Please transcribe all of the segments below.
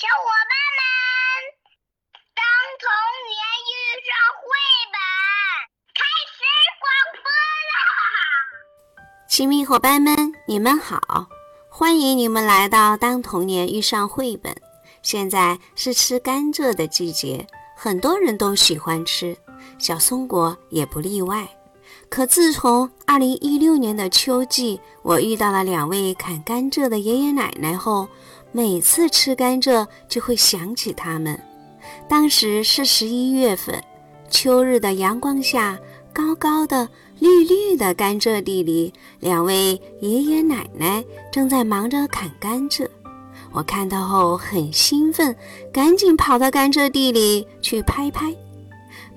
小伙伴们，当童年遇上绘本，开始广播啦！亲密伙伴们，你们好，欢迎你们来到《当童年遇上绘本》。现在是吃甘蔗的季节，很多人都喜欢吃，小松果也不例外。可自从2016年的秋季，我遇到了两位砍甘蔗的爷爷奶奶后，每次吃甘蔗就会想起他们。当时是十一月份，秋日的阳光下，高高的、绿绿的甘蔗地里，两位爷爷奶奶正在忙着砍甘蔗。我看到后很兴奋，赶紧跑到甘蔗地里去拍拍。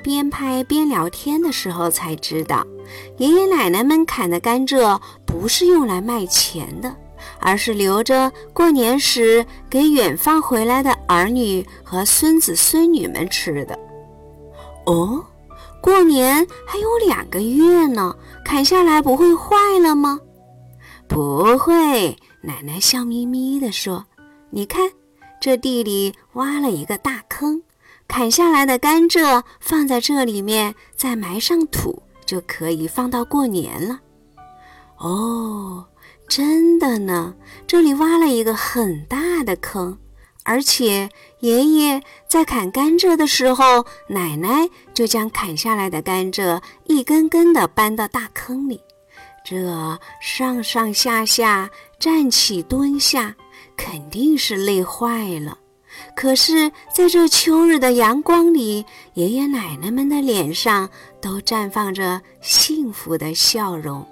边拍边聊天的时候，才知道爷爷奶奶们砍的甘蔗不是用来卖钱的，而是留着过年时给远方回来的儿女和孙子孙女们吃的。哦，过年还有两个月呢，砍下来不会坏了吗？不会，奶奶笑眯眯地说。你看，这地里挖了一个大坑，砍下来的甘蔗放在这里面，再埋上土，就可以放到过年了。哦，真的呢，这里挖了一个很大的坑，而且爷爷在砍甘蔗的时候，奶奶就将砍下来的甘蔗一根根的搬到大坑里，这上上下下，站起蹲下。肯定是累坏了，可是在这秋日的阳光里，爷爷奶奶们的脸上都绽放着幸福的笑容。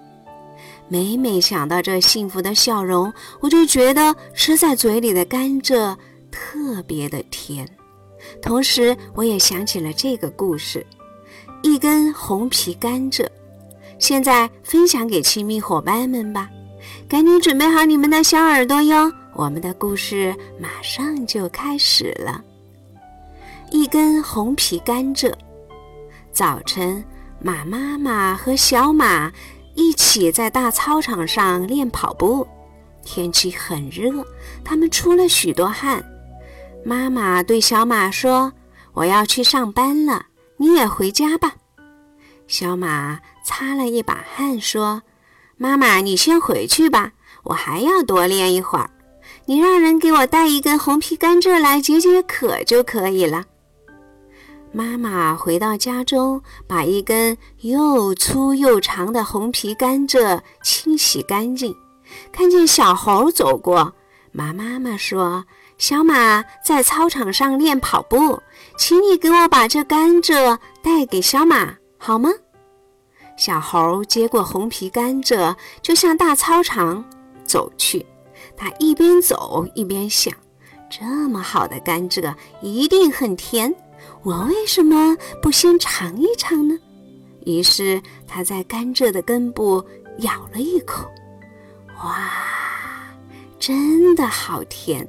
每每想到这幸福的笑容，我就觉得吃在嘴里的甘蔗特别的甜。同时，我也想起了这个故事：一根红皮甘蔗。现在分享给亲密伙伴们吧，赶紧准备好你们的小耳朵哟！我们的故事马上就开始了。一根红皮甘蔗。早晨，马妈妈和小马一起在大操场上练跑步。天气很热，他们出了许多汗。妈妈对小马说：“我要去上班了，你也回家吧。”小马擦了一把汗说：“妈妈，你先回去吧，我还要多练一会儿。”你让人给我带一根红皮甘蔗来解解渴就可以了。妈妈回到家中，把一根又粗又长的红皮甘蔗清洗干净。看见小猴走过，马妈妈说：“小马在操场上练跑步，请你给我把这甘蔗带给小马，好吗？”小猴接过红皮甘蔗，就向大操场走去。他一边走一边想：“这么好的甘蔗一定很甜，我为什么不先尝一尝呢？”于是他在甘蔗的根部咬了一口，哇，真的好甜！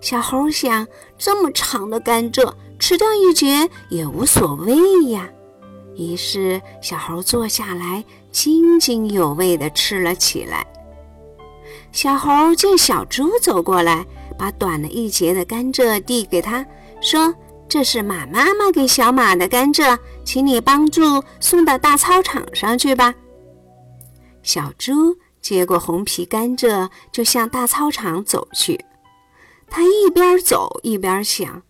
小猴想：这么长的甘蔗，吃掉一截也无所谓呀。于是小猴坐下来，津津有味地吃了起来。小猴见小猪走过来，把短了一截的甘蔗递给他，说：“这是马妈妈给小马的甘蔗，请你帮助送到大操场上去吧。”小猪接过红皮甘蔗，就向大操场走去。他一边走一边想：“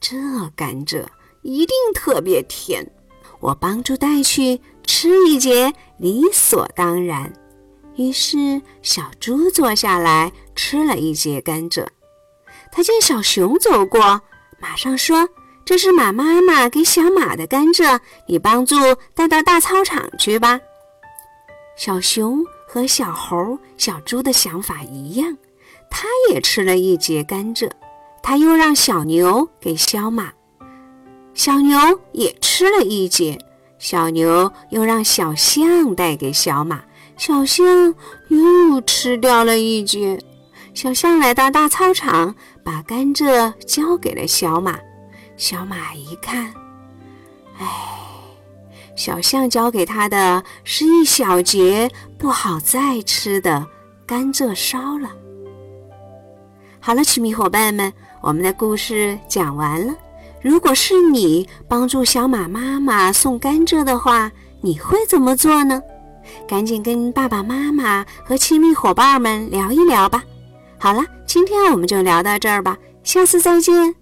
这甘蔗一定特别甜，我帮助带去吃一节，理所当然。”于是，小猪坐下来吃了一节甘蔗。他见小熊走过，马上说：“这是马妈妈给小马的甘蔗，你帮助带到大操场去吧。”小熊和小猴、小猪的想法一样，他也吃了一节甘蔗。他又让小牛给小马，小牛也吃了一节。小牛又让小象带给小马。小象又吃掉了一节。小象来到大操场，把甘蔗交给了小马，小马一看，哎，小象交给他的是一小节不好再吃的甘蔗烧了。好了，亲密伙伴们，我们的故事讲完了，如果是你帮助小马妈妈送甘蔗的话，你会怎么做呢？赶紧跟爸爸妈妈和亲密伙伴们聊一聊吧。好了今天我们就聊到这儿吧下次再见。